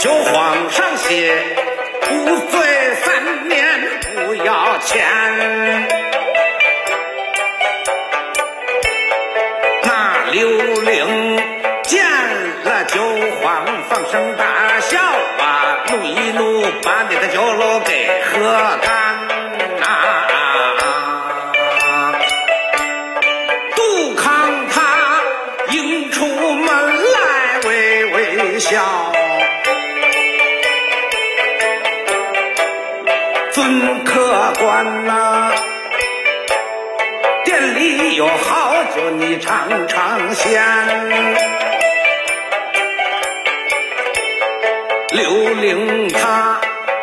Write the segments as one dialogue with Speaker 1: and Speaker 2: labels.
Speaker 1: 求皇上写无罪三年不要钱。那刘伶见了酒皇，放声大笑啊，怒一怒，把你的酒楼给喝干你尝尝鲜。刘伶他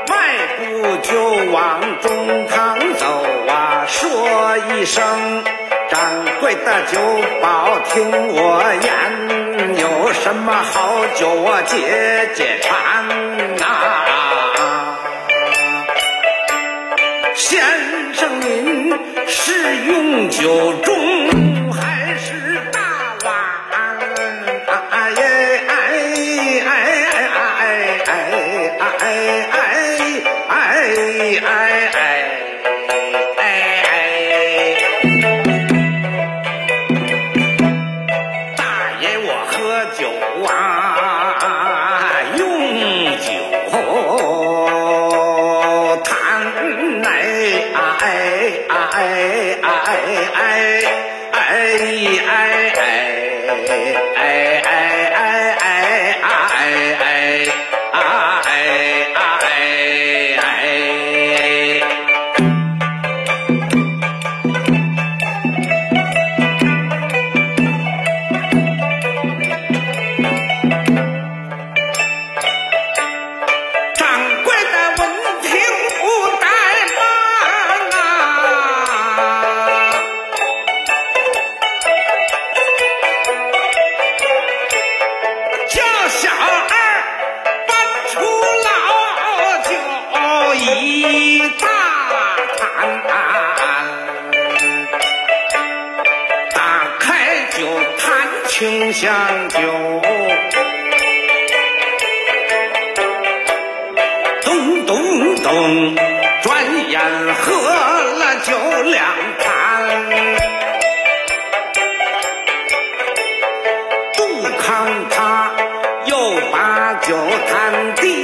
Speaker 1: 迈步就往中堂走啊，说一声：“掌柜的酒保，听我言，有什么好酒我解解馋呐、先生您是用酒中哎哎哎哎哎哎哎哎清香酒。咚咚咚，转眼喝了酒两坛。杜康他又把酒坛递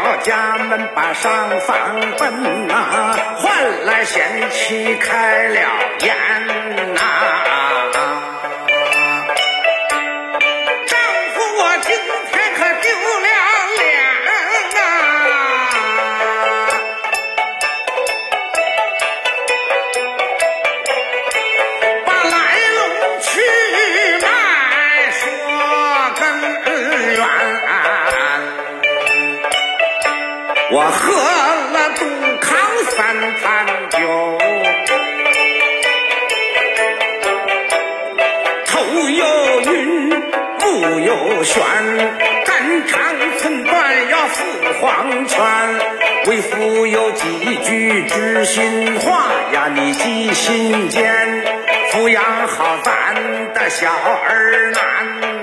Speaker 1: 了家门把上房奔呐、换来贤妻开了眼呐、我喝了杜康三坛酒，头有晕，目有眩，肝肠寸断要赴黄泉。为父有几句知心话呀，你记心间，抚养好咱的小儿男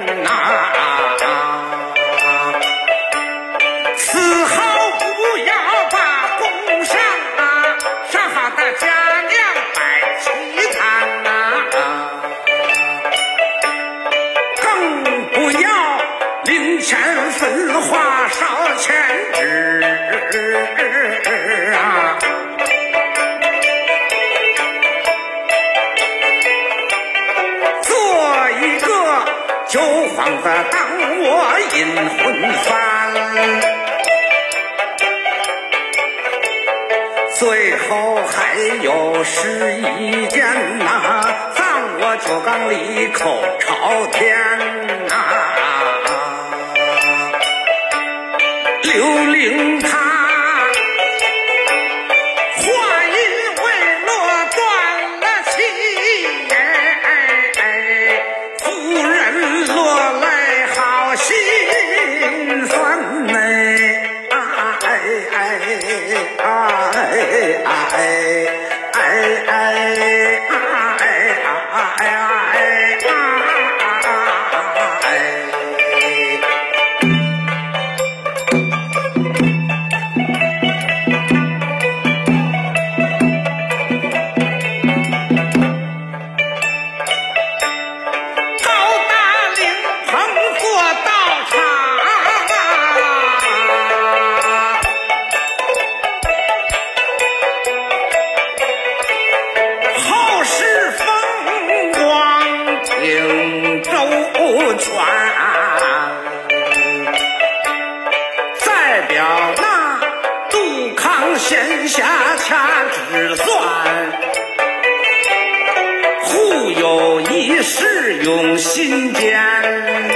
Speaker 1: 钱分花烧钱纸啊！做一个酒幌子当我阴魂幡，最后还有十一件呐，葬我酒缸里口朝天呐，刘灵他。话音未落断了气，夫人落泪好心酸呐，哎哎哎哎哎哎哎哎哎。掐掐指算。互有一事用心间。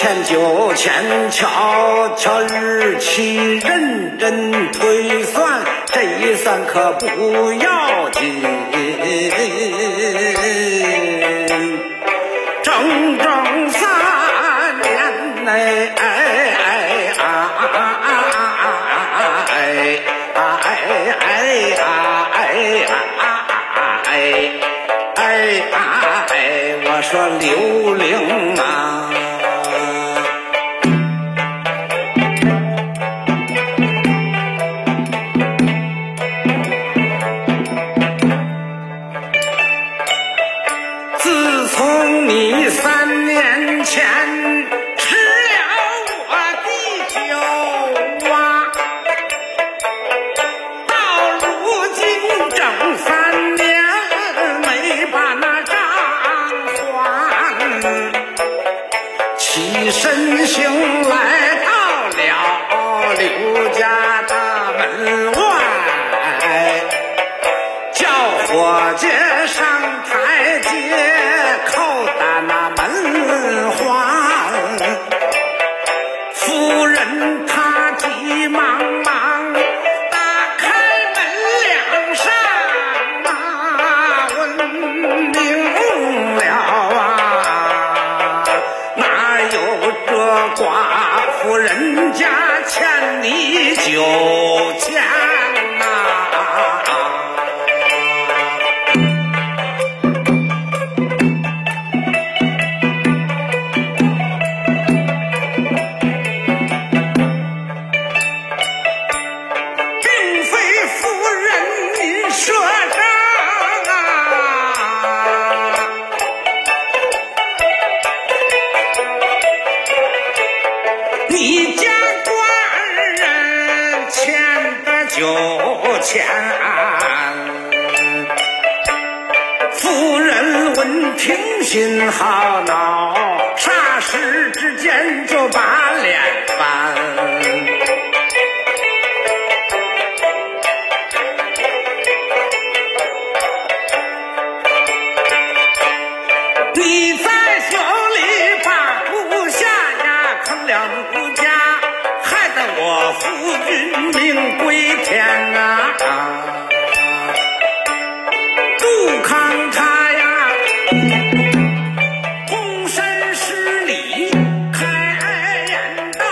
Speaker 1: 欠酒钱，瞧瞧日期，认真推算，这一算可不要紧。整整三年嘞，哎哎哎哎哎哎哎哎哎哎哎哎哎哎，我说刘玲啊。人生有钱。夫人闻听心好恼，霎时之间就把脸翻。你在酒里把部下呀坑了奴家，害得我夫君命归天啊杜康他呀躬身施礼开言道。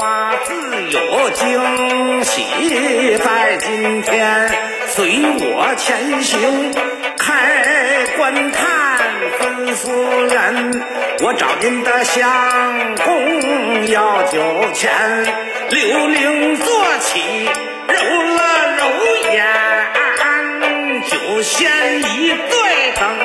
Speaker 1: 啊自有惊喜在今天随我前行开棺探吩夫人我找您的相公要酒钱，刘伶坐起揉了揉眼，酒仙一对等。